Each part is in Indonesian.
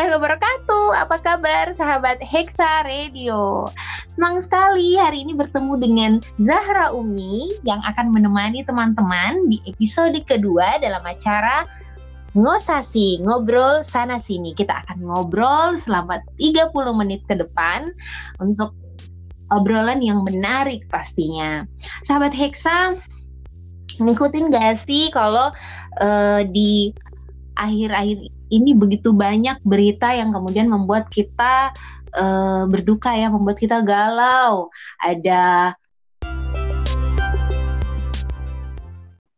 Warahmatullahi wabarakatuh. Apa kabar sahabat Hexa Radio? Senang sekali hari ini bertemu dengan Zahra Umi yang akan menemani teman-teman di episode kedua dalam acara Ngosasi, ngobrol sana sini. Kita akan ngobrol selama 30 menit ke depan untuk obrolan yang menarik pastinya. Sahabat Hexa, ngikutin gak sih kalau uh, di akhir-akhir ini begitu banyak berita yang kemudian membuat kita uh, berduka ya, membuat kita galau. Ada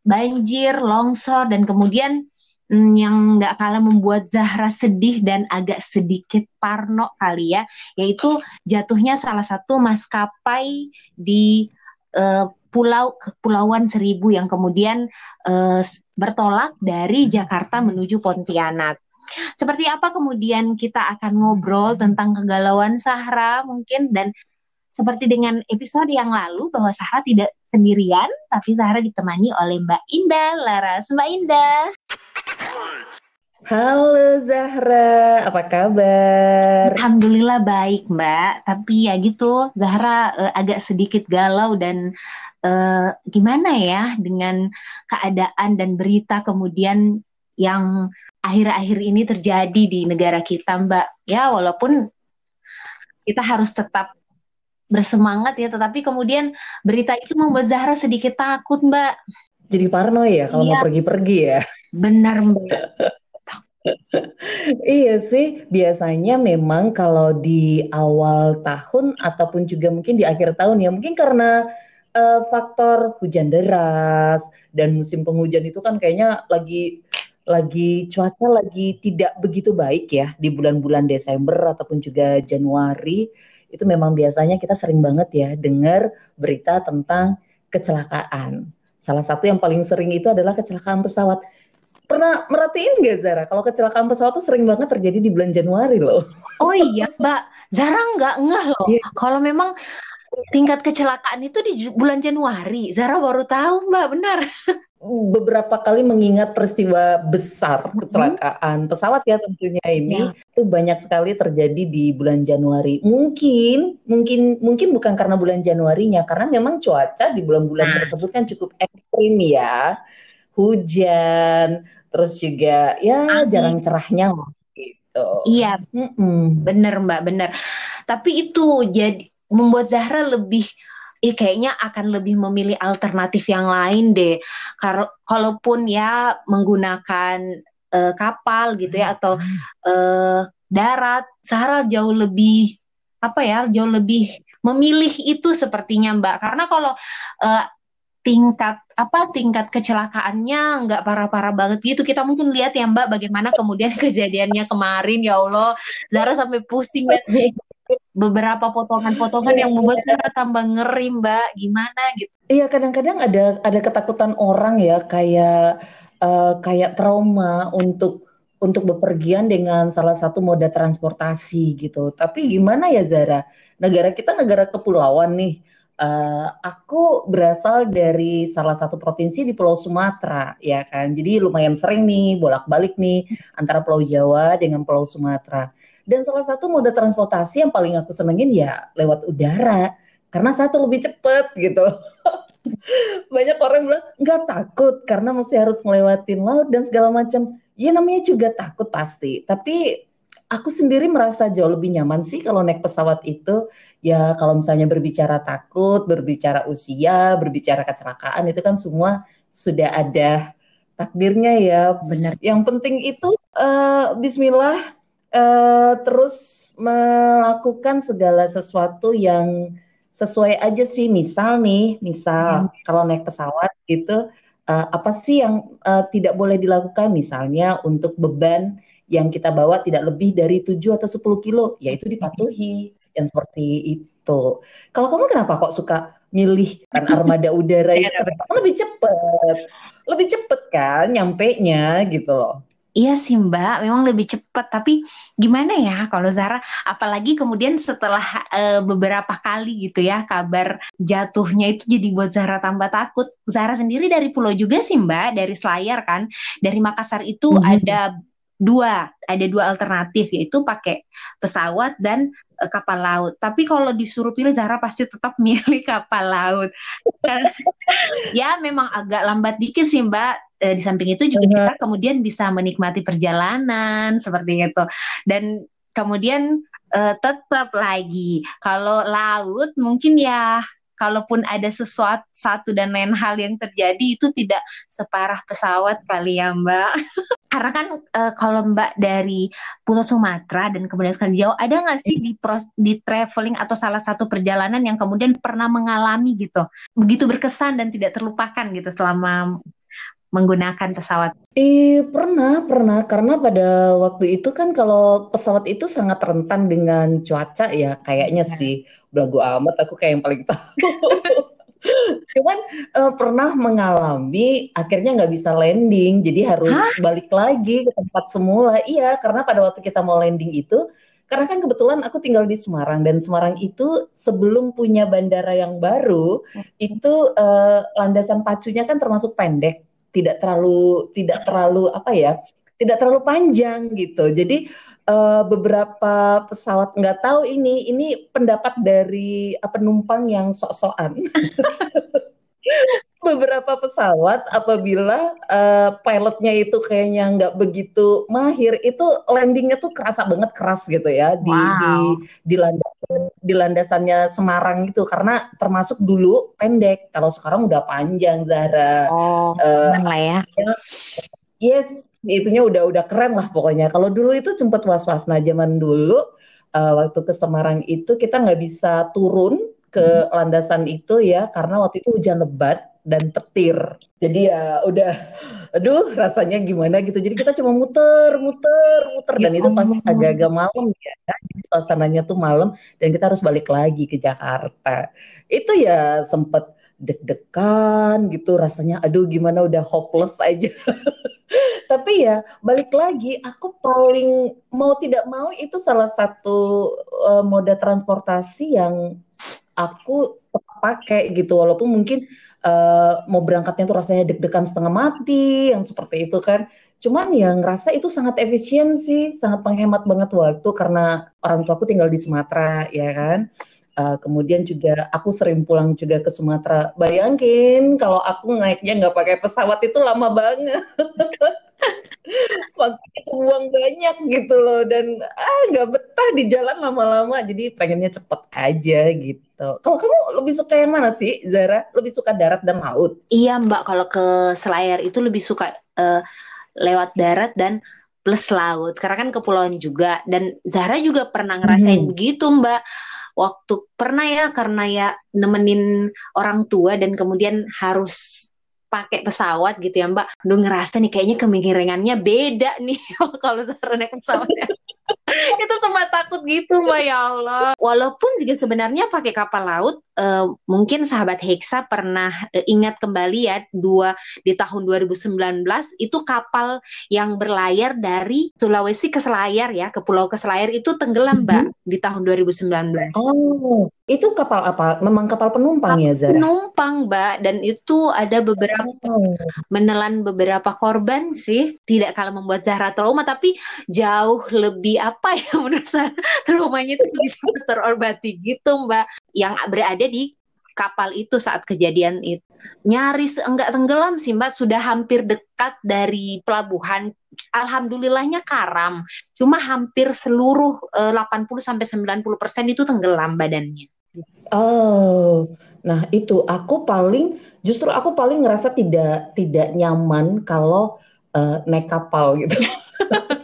banjir, longsor, dan kemudian mm, yang nggak kalah membuat Zahra sedih dan agak sedikit parno kali ya, yaitu jatuhnya salah satu maskapai di uh, pulau kepulauan Seribu yang kemudian uh, bertolak dari Jakarta menuju Pontianak. Seperti apa kemudian kita akan ngobrol tentang kegalauan Sahra mungkin dan seperti dengan episode yang lalu bahwa Sahra tidak sendirian tapi Sahra ditemani oleh Mbak Indah Laras. Mbak Indah. Halo Zahra, apa kabar? Alhamdulillah baik Mbak, tapi ya gitu Zahra uh, agak sedikit galau dan uh, gimana ya dengan keadaan dan berita kemudian yang akhir-akhir ini terjadi di negara kita, Mbak. Ya, walaupun kita harus tetap bersemangat ya, tetapi kemudian berita itu membuat Zahra sedikit takut, Mbak. Jadi parno ya kalau iya. mau pergi-pergi ya. Benar, Mbak. iya sih, biasanya memang kalau di awal tahun ataupun juga mungkin di akhir tahun ya, mungkin karena uh, faktor hujan deras dan musim penghujan itu kan kayaknya lagi lagi cuaca lagi tidak begitu baik ya di bulan-bulan Desember ataupun juga Januari itu memang biasanya kita sering banget ya dengar berita tentang kecelakaan. Salah satu yang paling sering itu adalah kecelakaan pesawat. Pernah merhatiin nggak Zara? Kalau kecelakaan pesawat tuh sering banget terjadi di bulan Januari loh. Oh iya, Mbak. Zara nggak ngeh loh. Yeah. Kalau memang tingkat kecelakaan itu di bulan Januari. Zara baru tahu, Mbak, benar. beberapa kali mengingat peristiwa besar kecelakaan pesawat ya tentunya ini ya. itu banyak sekali terjadi di bulan Januari. Mungkin mungkin mungkin bukan karena bulan Januarinya karena memang cuaca di bulan-bulan nah. tersebut kan cukup ekstrim ya. Hujan, terus juga ya Amin. jarang cerahnya gitu. Iya. Mm -mm. Bener Mbak, bener. Tapi itu jadi membuat Zahra lebih eh kayaknya akan lebih memilih alternatif yang lain deh. Kar kalaupun ya menggunakan uh, kapal gitu ya atau uh, darat, Sarah jauh lebih apa ya, jauh lebih memilih itu sepertinya Mbak. Karena kalau uh, tingkat apa tingkat kecelakaannya nggak parah-parah banget gitu kita mungkin lihat ya Mbak bagaimana kemudian kejadiannya kemarin ya Allah Zara sampai pusing lihat beberapa potongan-potongan yang membuat saya tambah ngeri mbak. Gimana gitu? Iya kadang-kadang ada ada ketakutan orang ya kayak uh, kayak trauma untuk untuk bepergian dengan salah satu moda transportasi gitu. Tapi gimana ya Zara? Negara kita negara kepulauan nih. Uh, aku berasal dari salah satu provinsi di Pulau Sumatera, ya kan. Jadi lumayan sering nih bolak-balik nih antara Pulau Jawa dengan Pulau Sumatera. Dan salah satu moda transportasi yang paling aku senengin ya lewat udara. Karena satu lebih cepet gitu. Banyak orang bilang nggak takut karena masih harus ngelewatin laut dan segala macam. Ya namanya juga takut pasti. Tapi aku sendiri merasa jauh lebih nyaman sih kalau naik pesawat itu. Ya kalau misalnya berbicara takut, berbicara usia, berbicara kecelakaan itu kan semua sudah ada takdirnya ya. Benar. Yang penting itu uh, Bismillah uh, terus melakukan segala sesuatu yang sesuai aja sih misal nih misal hmm. kalau naik pesawat gitu uh, apa sih yang uh, tidak boleh dilakukan misalnya untuk beban yang kita bawa tidak lebih dari 7 atau 10 kilo, yaitu dipatuhi yang seperti itu. Kalau kamu kenapa kok suka milih kan armada udara itu kan lebih cepet, lebih cepet kan nyampe nya gitu loh. Iya sih Mbak, memang lebih cepat. Tapi gimana ya kalau Zara, apalagi kemudian setelah uh, beberapa kali gitu ya kabar jatuhnya itu jadi buat Zara tambah takut. Zara sendiri dari pulau juga sih Mbak, dari Selayar kan. Dari Makassar itu mm -hmm. ada dua ada dua alternatif yaitu pakai pesawat dan uh, kapal laut. Tapi kalau disuruh pilih Zara pasti tetap milih kapal laut. ya memang agak lambat dikit sih Mbak. E, di samping itu juga uh-huh. kita kemudian bisa menikmati perjalanan seperti itu. Dan kemudian uh, tetap lagi kalau laut mungkin ya kalaupun ada sesuatu satu dan lain hal yang terjadi itu tidak separah pesawat kali ya Mbak. Karena kan e, kalau Mbak dari Pulau Sumatera dan kemudian sekali jauh ada nggak sih di pro, di traveling atau salah satu perjalanan yang kemudian pernah mengalami gitu begitu berkesan dan tidak terlupakan gitu selama menggunakan pesawat? Eh pernah pernah karena pada waktu itu kan kalau pesawat itu sangat rentan dengan cuaca ya kayaknya ya. sih belagu amat aku kayak yang paling tahu. Cuman uh, pernah mengalami akhirnya nggak bisa landing jadi harus Hah? balik lagi ke tempat semula. Iya karena pada waktu kita mau landing itu karena kan kebetulan aku tinggal di Semarang dan Semarang itu sebelum punya bandara yang baru itu uh, landasan pacunya kan termasuk pendek tidak terlalu tidak terlalu apa ya tidak terlalu panjang gitu. Jadi uh, beberapa pesawat nggak tahu ini ini pendapat dari uh, penumpang yang sok-sokan beberapa pesawat apabila uh, pilotnya itu kayaknya nggak begitu mahir itu landingnya tuh kerasa banget keras gitu ya di wow. di di landasan di landasannya Semarang itu. Karena termasuk dulu pendek kalau sekarang udah panjang Zara oh uh, lah ya. yes itunya udah udah keren lah pokoknya. Kalau dulu itu sempat was was nah zaman dulu uh, waktu ke Semarang itu kita nggak bisa turun ke landasan itu ya karena waktu itu hujan lebat dan petir. Jadi ya udah, aduh rasanya gimana gitu. Jadi kita cuma muter, muter, muter dan itu pas agak-agak malam ya. Jadi suasananya tuh malam dan kita harus balik lagi ke Jakarta. Itu ya sempet deg-degan gitu rasanya. Aduh gimana udah hopeless aja. Tapi ya balik lagi, aku paling mau tidak mau itu salah satu uh, moda transportasi yang aku pakai gitu. Walaupun mungkin uh, mau berangkatnya tuh rasanya deg-degan setengah mati, yang seperti itu kan. Cuman yang ngerasa itu sangat efisiensi, sangat menghemat banget waktu karena orang tua aku tinggal di Sumatera, ya kan. Uh, kemudian juga aku sering pulang juga ke Sumatera. Bayangin kalau aku naiknya nggak pakai pesawat itu lama banget. waktu uang banyak gitu loh. Dan ah nggak betah di jalan lama-lama. Jadi pengennya cepet aja gitu. Kalau kamu lebih suka yang mana sih Zara? Lebih suka darat dan laut? Iya mbak. Kalau ke Selayar itu lebih suka uh, lewat darat dan plus laut. Karena kan kepulauan juga. Dan Zara juga pernah ngerasain hmm. begitu mbak. Waktu pernah ya karena ya nemenin orang tua dan kemudian harus pakai pesawat gitu ya Mbak, udah ngerasa nih kayaknya kemiringannya beda nih kalau naik pesawatnya. itu cuma takut gitu Mbak ya Allah. Walaupun juga sebenarnya pakai kapal laut, uh, mungkin sahabat Hexa pernah uh, ingat kembali ya dua di tahun 2019 itu kapal yang berlayar dari Sulawesi ke Selayar ya ke Pulau ke Selayar itu tenggelam Mbak mm -hmm. di tahun 2019. Oh, itu kapal apa? Memang kapal penumpang kapal ya Zara? Penumpang Mbak dan itu ada beberapa oh. menelan beberapa korban sih. Tidak kalah membuat Zahra trauma tapi jauh lebih apa ya menurut saya traumanya itu bisa terobati gitu Mbak yang berada di kapal itu saat kejadian itu. Nyaris enggak tenggelam sih Mbak, sudah hampir dekat dari pelabuhan. Alhamdulillahnya karam. Cuma hampir seluruh eh, 80 sampai 90% itu tenggelam badannya. Oh. Nah, itu aku paling justru aku paling ngerasa tidak tidak nyaman kalau uh, naik kapal gitu.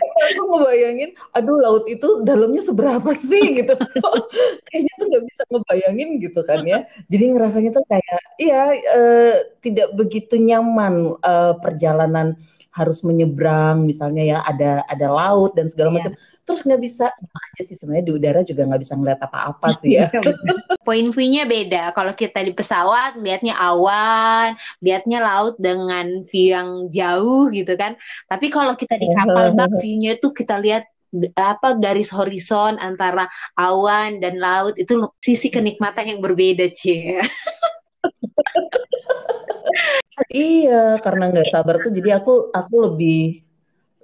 aku ngebayangin, aduh laut itu dalamnya seberapa sih gitu. Kayaknya tuh nggak bisa ngebayangin gitu kan ya. Jadi ngerasanya tuh kayak, iya uh, tidak begitu nyaman uh, perjalanan harus menyeberang misalnya ya ada ada laut dan segala yeah. macam. Terus nggak bisa sama aja sih sebenarnya di udara juga nggak bisa ngeliat apa-apa sih ya. Iya, poin view-nya beda. Kalau kita di pesawat lihatnya awan lihatnya laut dengan view yang jauh gitu kan. Tapi kalau kita di kapal bak view-nya itu kita lihat apa garis horizon antara awan dan laut. Itu sisi kenikmatan yang berbeda cie Iya, karena nggak sabar tuh jadi aku aku lebih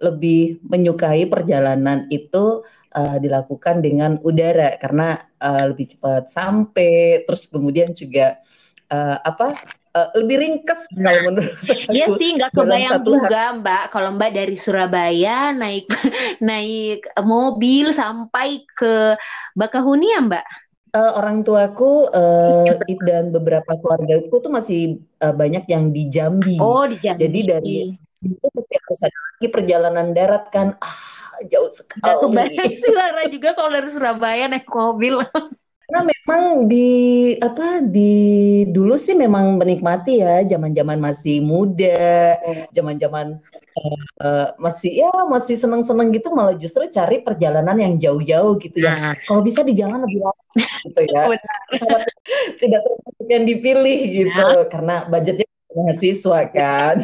lebih menyukai perjalanan itu uh, dilakukan dengan udara. Karena uh, lebih cepat sampai terus kemudian juga uh, apa uh, lebih ringkes nah, kalau menurut Iya sih nggak kebayang juga Mbak. Kalau Mbak dari Surabaya naik naik mobil sampai ke Bakahuni ya Mbak uh, orang tuaku uh, dan beberapa keluarga itu tuh masih uh, banyak yang di Jambi. Oh, di Jambi. Jadi dari itu harus ada lagi perjalanan darat kan. Ah, jauh sekali. Gak kebayang sih Lara juga kalau dari Surabaya naik mobil. Karena memang di apa di dulu sih memang menikmati ya zaman-zaman masih muda, oh. zaman-zaman uh, masih ya masih seneng-seneng gitu malah justru cari perjalanan yang jauh-jauh gitu ya. Nah. Kalau bisa di jalan lebih lama gitu ya. tidak termasuk yang dipilih gitu nah. karena budgetnya mahasiswa kan.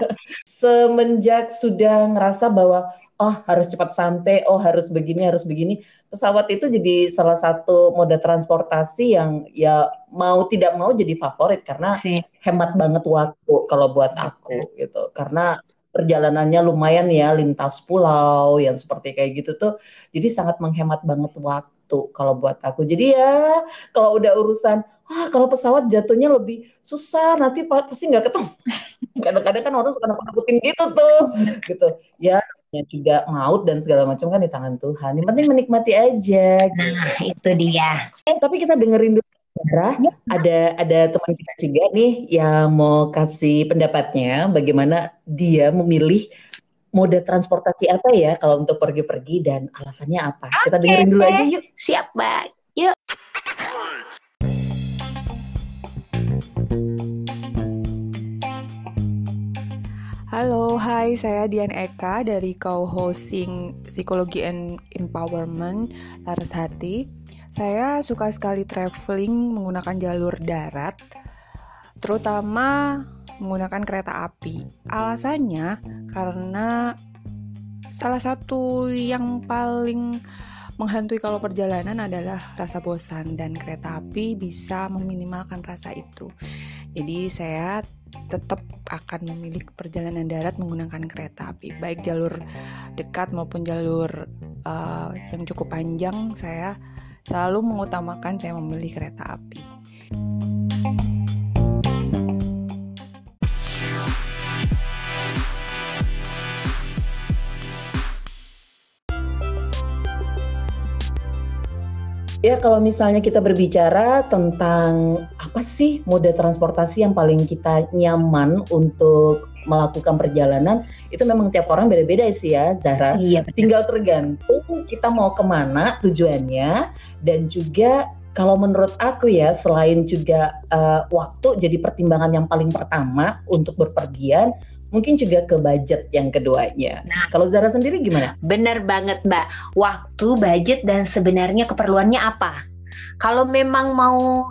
Semenjak sudah ngerasa bahwa oh harus cepat sampai, oh harus begini, harus begini. Pesawat itu jadi salah satu moda transportasi yang ya mau tidak mau jadi favorit karena si. hemat banget waktu kalau buat aku gitu. Karena perjalanannya lumayan ya lintas pulau yang seperti kayak gitu tuh jadi sangat menghemat banget waktu kalau buat aku. Jadi ya kalau udah urusan ah kalau pesawat jatuhnya lebih susah nanti pasti nggak ketemu. Kadang-kadang kan orang suka nakut-nakutin gitu tuh gitu. Ya juga maut dan segala macam kan di tangan Tuhan. Yang penting menikmati aja. Gitu. Nah, itu dia. Eh, tapi kita dengerin dulu Sarah, ya. ada ada teman kita juga nih yang mau kasih pendapatnya bagaimana dia memilih mode transportasi apa ya kalau untuk pergi-pergi dan alasannya apa. Okay. Kita dengerin dulu aja yuk. Siap, Mbak. Yuk. Halo, hai, saya Dian Eka dari co-hosting Psikologi and Empowerment Laras Hati. Saya suka sekali traveling menggunakan jalur darat, terutama menggunakan kereta api. Alasannya karena salah satu yang paling menghantui kalau perjalanan adalah rasa bosan dan kereta api bisa meminimalkan rasa itu. Jadi saya tetap akan memilih perjalanan darat menggunakan kereta api, baik jalur dekat maupun jalur uh, yang cukup panjang. Saya selalu mengutamakan saya memilih kereta api. Ya kalau misalnya kita berbicara tentang apa sih mode transportasi yang paling kita nyaman untuk melakukan perjalanan itu memang tiap orang beda-beda sih ya Zahra. Iya. Tinggal tergantung kita mau ke mana tujuannya dan juga kalau menurut aku ya selain juga uh, waktu jadi pertimbangan yang paling pertama untuk berpergian mungkin juga ke budget yang keduanya. Nah, kalau Zara sendiri gimana? Bener banget Mbak, waktu, budget dan sebenarnya keperluannya apa? Kalau memang mau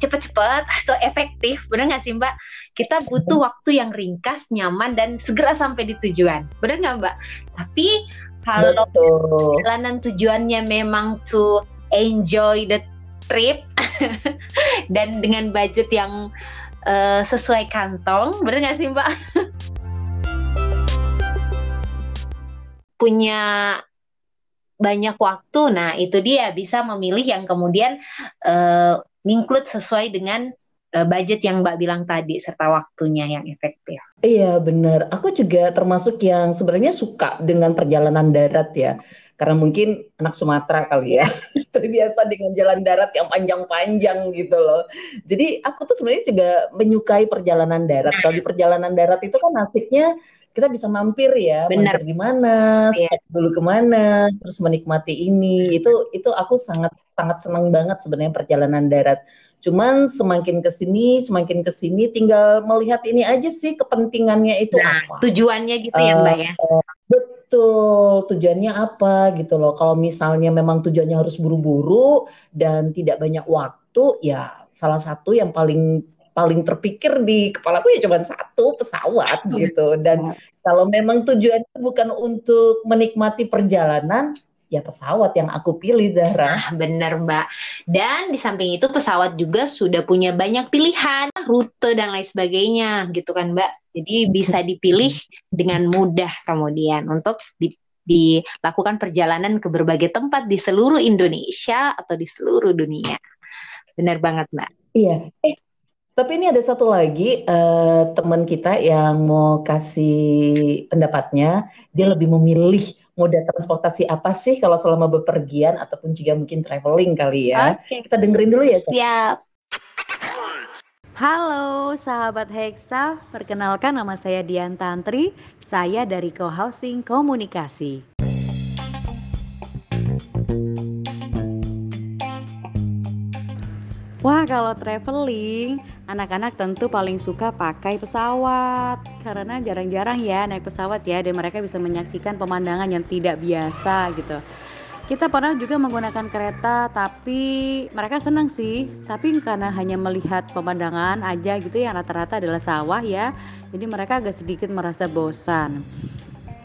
cepet-cepet atau efektif, bener nggak sih Mbak? Kita butuh waktu yang ringkas, nyaman dan segera sampai di tujuan, bener nggak Mbak? Tapi kalau perjalanan tujuannya memang to enjoy the trip dan dengan budget yang uh, sesuai kantong, bener nggak sih Mbak? Punya banyak waktu, nah itu dia bisa memilih yang kemudian uh, include sesuai dengan uh, budget yang Mbak bilang tadi serta waktunya yang efektif. Iya benar. Aku juga termasuk yang sebenarnya suka dengan perjalanan darat ya. Karena mungkin anak Sumatera kali ya terbiasa dengan jalan darat yang panjang-panjang gitu loh. Jadi aku tuh sebenarnya juga menyukai perjalanan darat. Kalau di perjalanan darat itu kan asiknya kita bisa mampir ya, Benar. mampir di mana, stop dulu ke mana, terus menikmati ini. Itu itu aku sangat sangat senang banget sebenarnya perjalanan darat. Cuman semakin ke sini, semakin ke sini tinggal melihat ini aja sih kepentingannya itu Nah, apa. tujuannya gitu ya, Mbak ya. Betul, tujuannya apa gitu loh. Kalau misalnya memang tujuannya harus buru-buru dan tidak banyak waktu, ya salah satu yang paling paling terpikir di kepalaku ya cuma satu pesawat gitu. Dan kalau memang tujuannya bukan untuk menikmati perjalanan, ya pesawat yang aku pilih Zahra. Nah, bener Mbak. Dan di samping itu pesawat juga sudah punya banyak pilihan, rute dan lain sebagainya gitu kan Mbak. Jadi bisa dipilih dengan mudah kemudian untuk di- dilakukan perjalanan ke berbagai tempat di seluruh Indonesia atau di seluruh dunia. Benar banget Mbak. Iya. Eh, tapi ini ada satu lagi eh, teman kita yang mau kasih pendapatnya. Dia lebih memilih moda transportasi apa sih kalau selama bepergian ataupun juga mungkin traveling kali ya. Oke. Kita dengerin dulu ya. Siap. Halo sahabat Hexa, perkenalkan nama saya Dian Tantri, saya dari Co-Housing Komunikasi. Wah, kalau traveling, anak-anak tentu paling suka pakai pesawat. Karena jarang-jarang ya naik pesawat ya dan mereka bisa menyaksikan pemandangan yang tidak biasa gitu. Kita pernah juga menggunakan kereta tapi mereka senang sih. Tapi karena hanya melihat pemandangan aja gitu yang rata-rata adalah sawah ya jadi mereka agak sedikit merasa bosan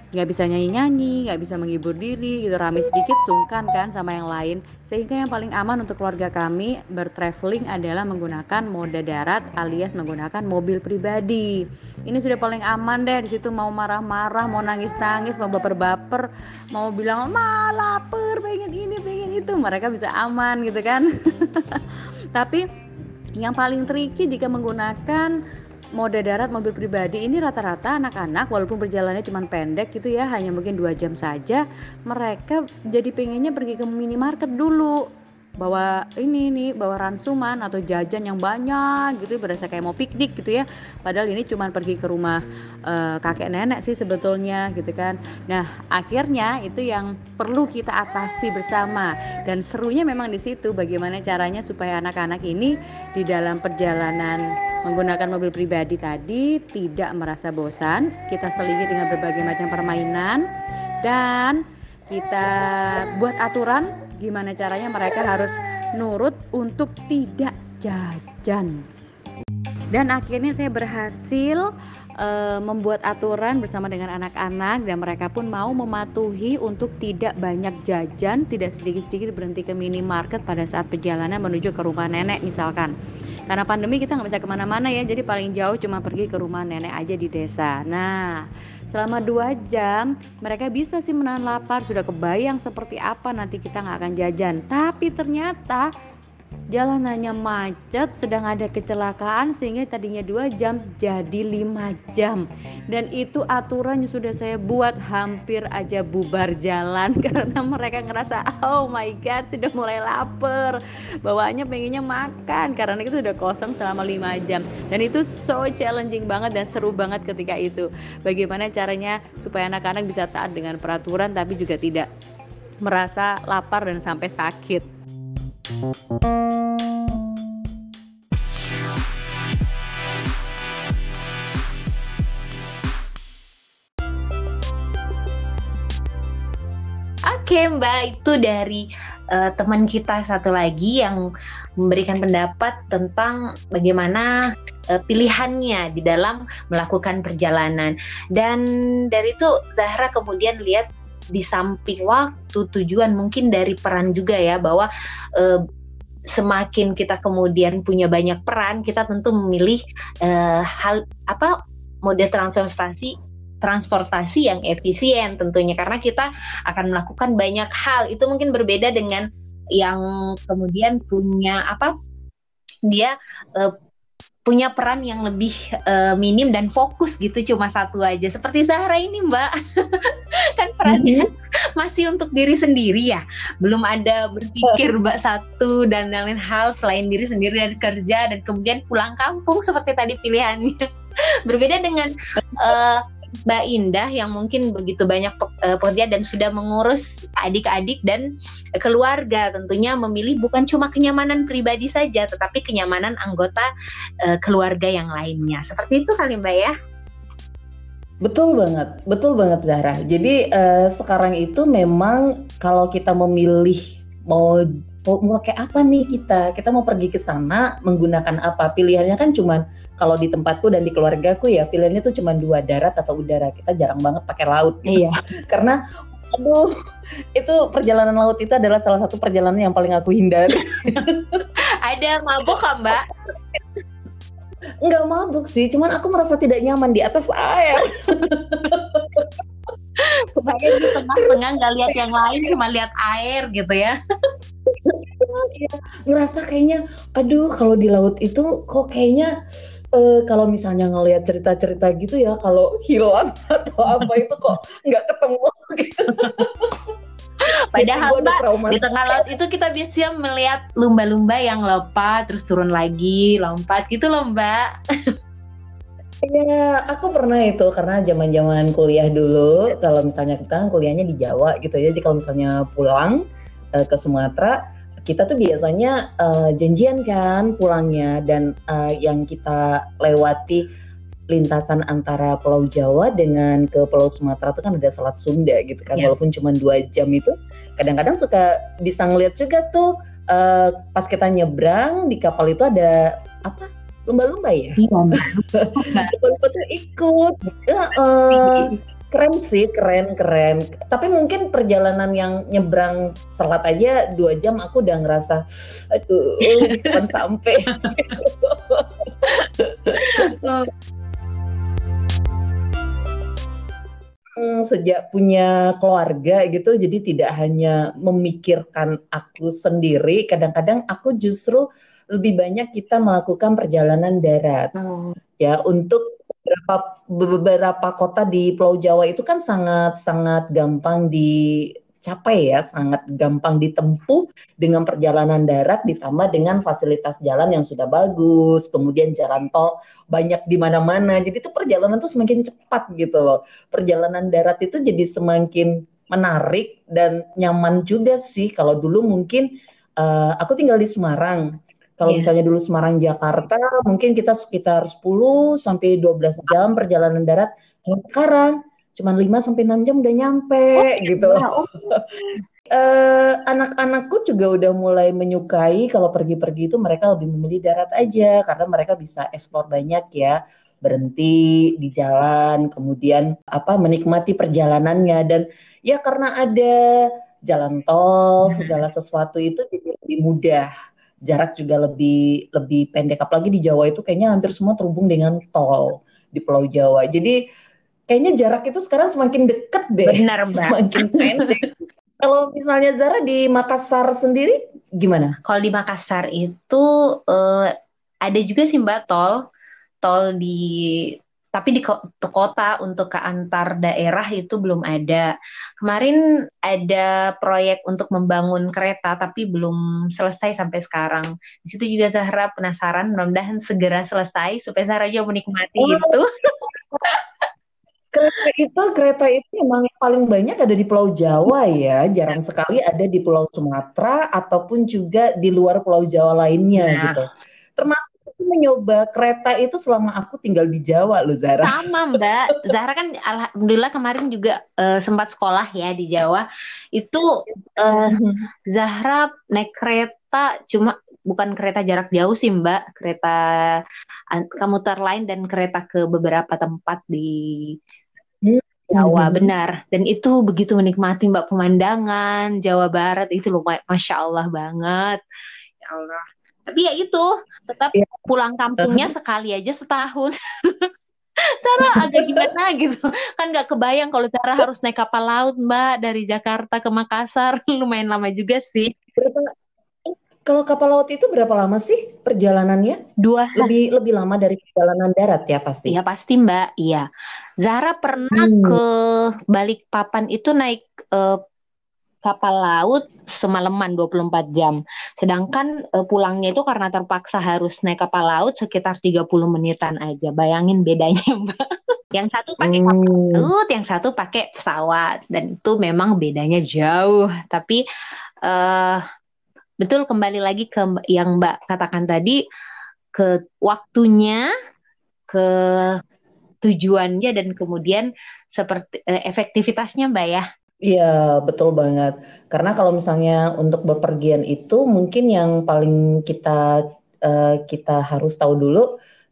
nggak bisa nyanyi-nyanyi, nggak bisa menghibur diri gitu. Rame sedikit sungkan kan sama yang lain. Sehingga yang paling aman untuk keluarga kami bertraveling adalah menggunakan moda darat alias menggunakan mobil pribadi. Ini sudah paling aman deh. Di situ mau marah-marah mau nangis-nangis mau baper-baper mau bilang ma lapar pengen ini pengen itu. Mereka bisa aman gitu kan. Tapi yang paling tricky jika menggunakan moda darat mobil pribadi ini rata-rata anak-anak walaupun perjalanannya cuma pendek gitu ya hanya mungkin dua jam saja mereka jadi pengennya pergi ke minimarket dulu bawa ini nih bawa ransuman atau jajan yang banyak gitu berasa kayak mau piknik gitu ya. Padahal ini cuma pergi ke rumah eh, kakek nenek sih sebetulnya gitu kan. Nah akhirnya itu yang perlu kita atasi bersama. Dan serunya memang di situ bagaimana caranya supaya anak-anak ini di dalam perjalanan menggunakan mobil pribadi tadi tidak merasa bosan. Kita selingi dengan berbagai macam permainan. Dan kita buat aturan gimana caranya mereka harus nurut untuk tidak jajan dan akhirnya saya berhasil eh, membuat aturan bersama dengan anak-anak dan mereka pun mau mematuhi untuk tidak banyak jajan, tidak sedikit-sedikit berhenti ke minimarket pada saat perjalanan menuju ke rumah nenek misalkan. Karena pandemi kita nggak bisa ke mana-mana ya, jadi paling jauh cuma pergi ke rumah nenek aja di desa. Nah, selama dua jam mereka bisa sih menahan lapar, sudah kebayang seperti apa nanti kita nggak akan jajan. Tapi ternyata jalanannya macet sedang ada kecelakaan sehingga tadinya dua jam jadi lima jam. Dan itu aturannya sudah saya buat hampir aja bubar jalan. Karena mereka ngerasa oh my god sudah mulai lapar. Bawaannya pengennya makan karena itu udah kosong selama lima jam. Dan itu so challenging banget dan seru banget ketika itu. Bagaimana caranya supaya anak-anak bisa taat dengan peraturan tapi juga tidak merasa lapar dan sampai sakit Oke Mbak, itu dari eh, teman kita satu lagi yang memberikan pendapat tentang bagaimana eh, pilihannya di dalam melakukan perjalanan. Dan dari itu Zahra kemudian lihat di samping waktu tujuan mungkin dari peran juga ya bahwa eh, semakin kita kemudian punya banyak peran, kita tentu memilih eh, hal apa mode transportasi transportasi yang efisien tentunya. Karena kita akan melakukan banyak hal. Itu mungkin berbeda dengan yang kemudian punya apa dia eh, punya peran yang lebih eh, minim dan fokus gitu cuma satu aja. Seperti Zahra ini Mbak. Kan perannya masih untuk diri sendiri ya. Belum ada berpikir Mbak satu dan lain hal selain diri sendiri dan kerja dan kemudian pulang kampung seperti tadi pilihannya. Berbeda dengan eh, Mbak Indah yang mungkin begitu banyak uh, pekerja dan sudah mengurus adik-adik dan keluarga tentunya memilih bukan cuma kenyamanan pribadi saja tetapi kenyamanan anggota uh, keluarga yang lainnya. Seperti itu kali Mbak ya. Betul banget, betul banget Zahra. Jadi uh, sekarang itu memang kalau kita memilih mau mau kayak apa nih kita, kita mau pergi ke sana menggunakan apa? Pilihannya kan cuma kalau di tempatku dan di keluargaku ya pilihannya tuh cuma dua darat atau udara. Kita jarang banget pakai laut. Gitu. Iya. Karena aduh itu perjalanan laut itu adalah salah satu perjalanan yang paling aku hindari. Ada mabuk kan Mbak? Enggak mabuk sih, cuman aku merasa tidak nyaman di atas air. Kebayang di tengah-tengah nggak lihat yang lain, cuma lihat air gitu ya. Iya, ngerasa kayaknya, aduh kalau di laut itu kok kayaknya uh, kalau misalnya ngelihat cerita-cerita gitu ya, kalau hilang atau apa itu kok nggak ketemu. Gitu. Padahal mbak, di tengah laut itu kita biasanya melihat lumba-lumba yang lompat terus turun lagi, lompat gitu loh mbak. Iya, aku pernah itu karena zaman-zaman kuliah dulu, kalau misalnya kita kan kuliahnya di Jawa gitu ya, jadi kalau misalnya pulang uh, ke Sumatera, kita tuh biasanya uh, janjian kan pulangnya dan uh, yang kita lewati lintasan antara Pulau Jawa dengan ke Pulau Sumatera itu kan ada Selat Sunda gitu kan, yeah. walaupun cuma dua jam itu, kadang-kadang suka bisa ngeliat juga tuh uh, pas kita nyebrang di kapal itu ada apa lumba-lumba ya? Iya. lumba-lumba ikut. Uh, uh, keren sih, keren keren. Tapi mungkin perjalanan yang nyebrang selat aja dua jam aku udah ngerasa, aduh, kapan sampai. Hmm, sejak punya keluarga gitu, jadi tidak hanya memikirkan aku sendiri. Kadang-kadang aku justru lebih banyak kita melakukan perjalanan darat, oh. ya untuk beberapa beberapa kota di Pulau Jawa itu kan sangat sangat gampang di capai ya, sangat gampang ditempuh dengan perjalanan darat ditambah dengan fasilitas jalan yang sudah bagus, kemudian jalan tol banyak di mana-mana. Jadi itu perjalanan tuh semakin cepat gitu loh. Perjalanan darat itu jadi semakin menarik dan nyaman juga sih. Kalau dulu mungkin uh, aku tinggal di Semarang. Kalau yeah. misalnya dulu Semarang Jakarta mungkin kita sekitar 10 sampai 12 jam perjalanan darat. Kalau sekarang cuman 5 sampai 6 jam udah nyampe oh, gitu. Wow. uh, anak-anakku juga udah mulai menyukai kalau pergi-pergi itu mereka lebih memilih darat aja karena mereka bisa eksplor banyak ya berhenti di jalan kemudian apa menikmati perjalanannya dan ya karena ada jalan tol segala sesuatu itu jadi lebih mudah jarak juga lebih lebih pendek apalagi di Jawa itu kayaknya hampir semua terhubung dengan tol di Pulau Jawa jadi kayaknya jarak itu sekarang semakin deket deh. Benar, Mbak. Semakin pendek. Kalau misalnya Zara di Makassar sendiri gimana? Kalau di Makassar itu uh, ada juga sih Mbak tol, tol di tapi di kota untuk ke antar daerah itu belum ada. Kemarin ada proyek untuk membangun kereta tapi belum selesai sampai sekarang. Di situ juga Zahra penasaran, mudah-mudahan segera selesai supaya Zahra juga menikmati oh. itu. Kereta itu kereta itu memang paling banyak ada di Pulau Jawa ya, jarang sekali ada di Pulau Sumatera ataupun juga di luar Pulau Jawa lainnya nah. gitu. Termasuk mencoba kereta itu selama aku tinggal di Jawa loh Zara. Sama Mbak, Zara kan alhamdulillah kemarin juga uh, sempat sekolah ya di Jawa. Itu uh, Zahra naik kereta cuma bukan kereta jarak jauh sih Mbak, kereta komuter lain dan kereta ke beberapa tempat di Jawa hmm. benar dan itu begitu menikmati mbak pemandangan Jawa Barat itu lumayan masya Allah banget ya Allah tapi ya itu tetap ya. pulang kampungnya sekali aja setahun Sarah agak gimana gitu kan nggak kebayang kalau Sarah harus naik kapal laut mbak dari Jakarta ke Makassar lumayan lama juga sih kalau kapal laut itu berapa lama sih perjalanannya? Dua lebih lebih lama dari perjalanan darat ya pasti. Iya pasti Mbak. Iya. Zara pernah hmm. ke Balikpapan itu naik uh, kapal laut semalaman 24 jam. Sedangkan uh, pulangnya itu karena terpaksa harus naik kapal laut sekitar 30 menitan aja. Bayangin bedanya, Mbak. Yang satu pakai kapal Hmm. laut, yang satu pakai pesawat dan itu memang bedanya jauh. Tapi eh betul kembali lagi ke yang Mbak katakan tadi ke waktunya, ke tujuannya dan kemudian seperti eh, efektivitasnya Mbak ya. Iya, betul banget. Karena kalau misalnya untuk bepergian itu mungkin yang paling kita eh, kita harus tahu dulu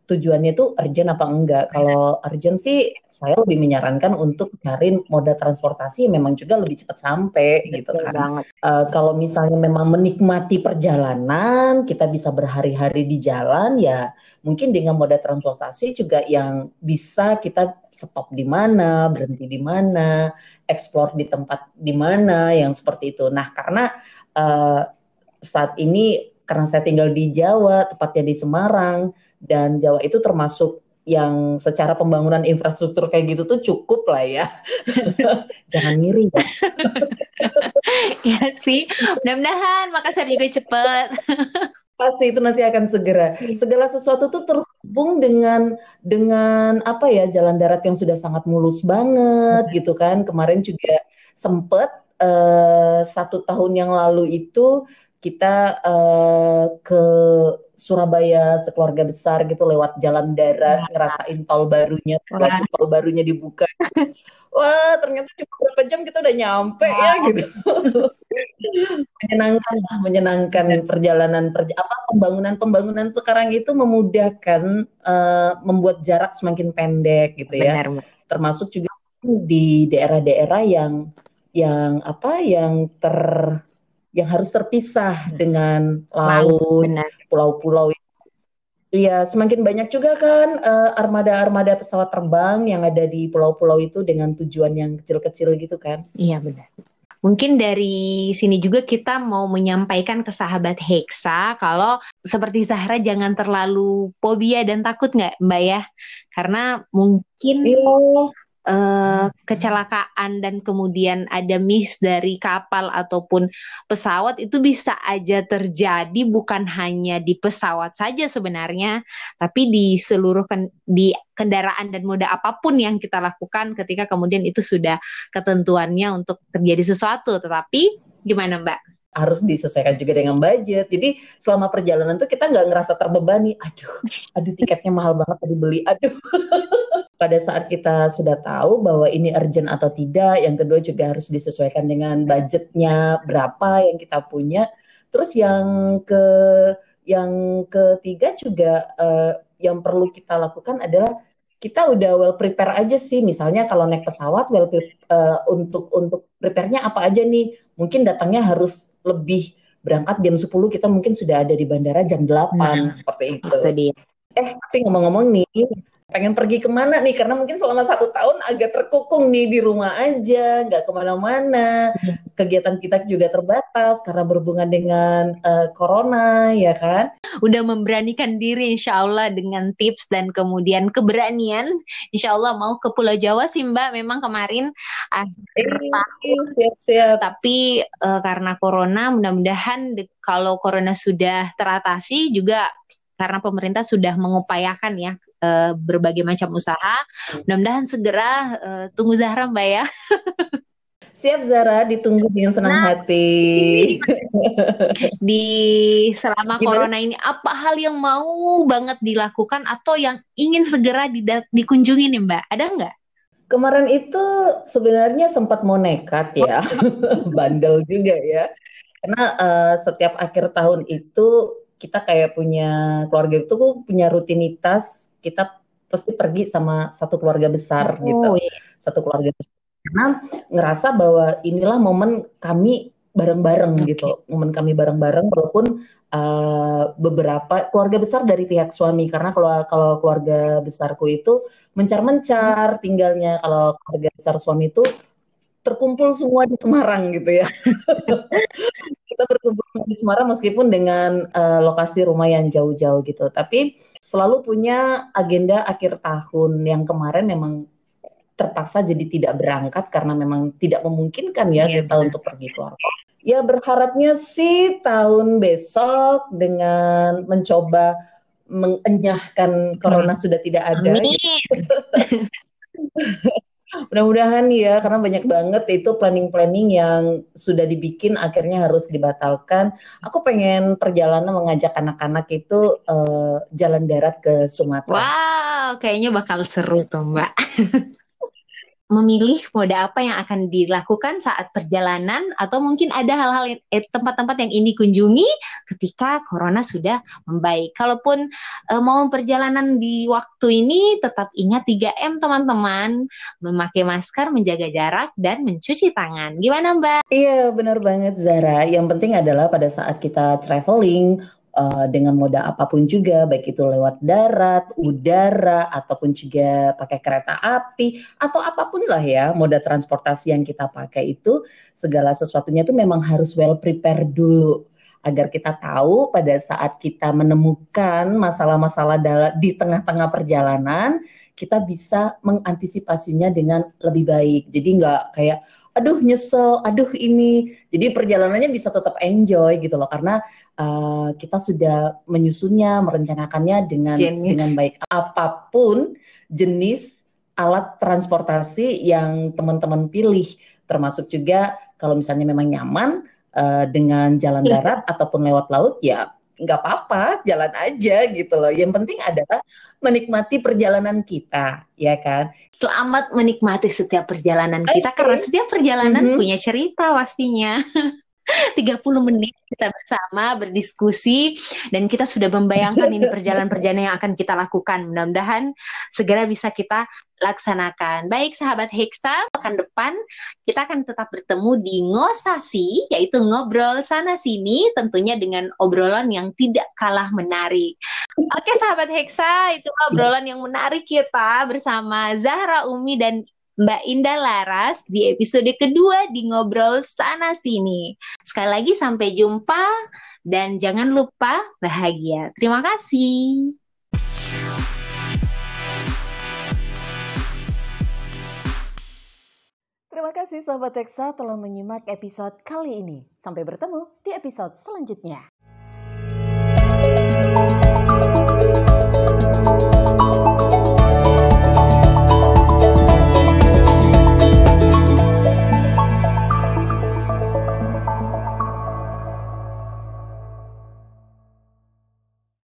tujuannya itu urgent apa enggak. Kalau urgent sih saya lebih menyarankan untuk cari moda transportasi yang memang juga lebih cepat sampai gitu Betul kan. banget. Eh, kalau misalnya memang menikmati perjalanan, kita bisa berhari-hari di jalan, ya mungkin dengan moda transportasi juga yang bisa kita stop di mana, berhenti di mana, explore di tempat di mana, yang seperti itu. Nah, karena eh, saat ini karena saya tinggal di Jawa, tepatnya di Semarang, dan Jawa itu termasuk yang secara pembangunan infrastruktur kayak gitu tuh cukup lah ya. Jangan ngiri ya. Ya sih, mudah-mudahan Makassar juga cepet. Pasti itu nanti akan segera. Segala sesuatu tuh terhubung dengan dengan apa ya jalan darat yang sudah sangat mulus banget gitu kan. Kemarin juga sempet eh, satu tahun yang lalu itu kita eh, ke Surabaya sekeluarga besar gitu lewat jalan darat ngerasain tol barunya, Wah. tol barunya dibuka. Wah, ternyata cuma berapa jam kita udah nyampe ya gitu. menyenangkan lah, menyenangkan perjalanan perja apa pembangunan-pembangunan sekarang itu memudahkan eh, membuat jarak semakin pendek gitu ya. Benar. Termasuk juga di daerah-daerah yang yang apa yang ter yang harus terpisah dengan laut, pulau-pulau. Iya, semakin banyak juga kan eh, armada-armada pesawat terbang yang ada di pulau-pulau itu dengan tujuan yang kecil-kecil gitu kan. Iya benar. Mungkin dari sini juga kita mau menyampaikan ke sahabat Hexa kalau seperti Zahra jangan terlalu fobia dan takut nggak Mbak ya? Karena mungkin Iya. Eh, kecelakaan dan kemudian ada miss dari kapal ataupun pesawat itu bisa aja terjadi bukan hanya di pesawat saja sebenarnya, tapi di seluruh ken- di kendaraan dan moda apa pun yang kita lakukan ketika kemudian itu sudah ketentuannya untuk terjadi sesuatu. Tetapi gimana Mbak? harus disesuaikan juga dengan budget. Jadi selama perjalanan tuh kita nggak ngerasa terbebani. Aduh, aduh tiketnya mahal banget tadi beli. Aduh. Pada saat kita sudah tahu bahwa ini urgent atau tidak, yang kedua juga harus disesuaikan dengan budgetnya berapa yang kita punya. Terus yang ke yang ketiga juga eh, yang perlu kita lakukan adalah kita udah well prepare aja sih. Misalnya kalau naik pesawat well pre- eh, untuk untuk prepare-nya apa aja nih? Mungkin datangnya harus lebih berangkat jam 10 kita mungkin sudah ada di bandara jam 8 Nah, seperti itu. Itu dia. Eh, tapi ngomong-ngomong nih, pengen pergi ke mana nih? Karena mungkin selama satu tahun agak terkukung nih di rumah aja, nggak ke mana-mana. Kegiatan kita juga terbatas karena berhubungan dengan eh, corona, ya kan? Udah memberanikan diri insya Allah dengan tips dan kemudian keberanian. Insya Allah mau ke Pulau Jawa sih Mbak. Memang kemarin akhir Eh, siap-siap. tapi eh, karena corona mudah-mudahan de- kalau corona sudah teratasi juga karena pemerintah sudah mengupayakan ya eh, berbagai macam usaha mudah-mudahan segera eh, tunggu Zahra Mbak ya Siap Zara, ditunggu dengan senang Nah, hati. di selama Gimana? corona ini apa hal yang mau banget dilakukan atau yang ingin segera dida- dikunjungi nih Mbak ada nggak? Kemarin itu sebenarnya sempat mau nekat ya, bandel juga ya. Karena eh, setiap akhir tahun itu kita kayak punya keluarga itu punya rutinitas kita pasti pergi sama satu keluarga besar gitu, iya. satu keluarga besar. Karena ngerasa bahwa inilah momen kami bareng-bareng Oke. gitu, momen kami bareng-bareng walaupun eh, beberapa keluarga besar dari pihak suami karena kalau kalau keluarga besarku itu mencar-mencar tinggalnya kalau keluarga besar suami itu terkumpul semua di Semarang gitu ya. Kita berkumpul di Semarang meskipun dengan eh, lokasi rumah yang jauh-jauh gitu. Tapi selalu punya agenda akhir tahun yang kemarin memang terpaksa jadi tidak berangkat karena memang tidak memungkinkan ya Iya, kita benar. untuk pergi keluar kota. Ya berharapnya sih tahun besok dengan mencoba mengenyahkan corona sudah tidak ada. Amin. Mudah-mudahan ya, karena banyak banget itu planning-planning yang sudah dibikin akhirnya harus dibatalkan. Aku pengen perjalanan mengajak anak-anak itu uh, jalan darat ke Sumatera. Wow, kayaknya bakal seru tuh Mbak. memilih mode apa yang akan dilakukan saat perjalanan atau mungkin ada hal-hal eh, tempat-tempat yang ini kunjungi ketika corona sudah membaik. Kalaupun eh, mau perjalanan di waktu ini tetap ingat 3M teman-teman, memakai masker, menjaga jarak dan mencuci tangan. Gimana Mbak? Iya, benar banget Zara. Yang penting adalah pada saat kita traveling uh, dengan moda apa pun juga, baik itu lewat darat, udara, ataupun juga pakai kereta api, atau apa pun lah ya moda transportasi yang kita pakai itu, segala sesuatunya itu memang harus well prepare dulu agar kita tahu pada saat kita menemukan masalah-masalah di tengah-tengah perjalanan, kita bisa mengantisipasinya dengan lebih baik. Jadi nggak kayak aduh nyesel, aduh ini. Jadi perjalanannya bisa tetap enjoy gitu loh karena uh, kita sudah menyusunnya, merencanakannya dengan jenis. dengan baik. Apa pun jenis alat transportasi yang teman-teman pilih, termasuk juga kalau misalnya memang nyaman uh, dengan jalan darat ataupun lewat laut, ya nggak apa-apa, jalan aja gitu loh. Yang penting adalah menikmati perjalanan kita, ya kan? Selamat menikmati setiap perjalanan kita okay. karena setiap perjalanan mm -hmm. punya cerita pastinya. 30 menit kita bersama berdiskusi dan kita sudah membayangkan ini perjalanan-perjalanan yang akan kita lakukan. Mudah-mudahan segera bisa kita laksanakan. Baik sahabat Hexta, pekan depan kita akan tetap bertemu di ngosasi yaitu ngobrol sana sini tentunya dengan obrolan yang tidak kalah menarik. Oke sahabat Hexa, itu obrolan yang menarik kita bersama Zahra Umi dan Mbak Indah Laras di episode kedua di Ngobrol Sana Sini. Sekali lagi sampai jumpa dan jangan lupa bahagia. Terima kasih. Terima kasih sahabat Teksa telah menyimak episode kali ini. Sampai bertemu di episode selanjutnya.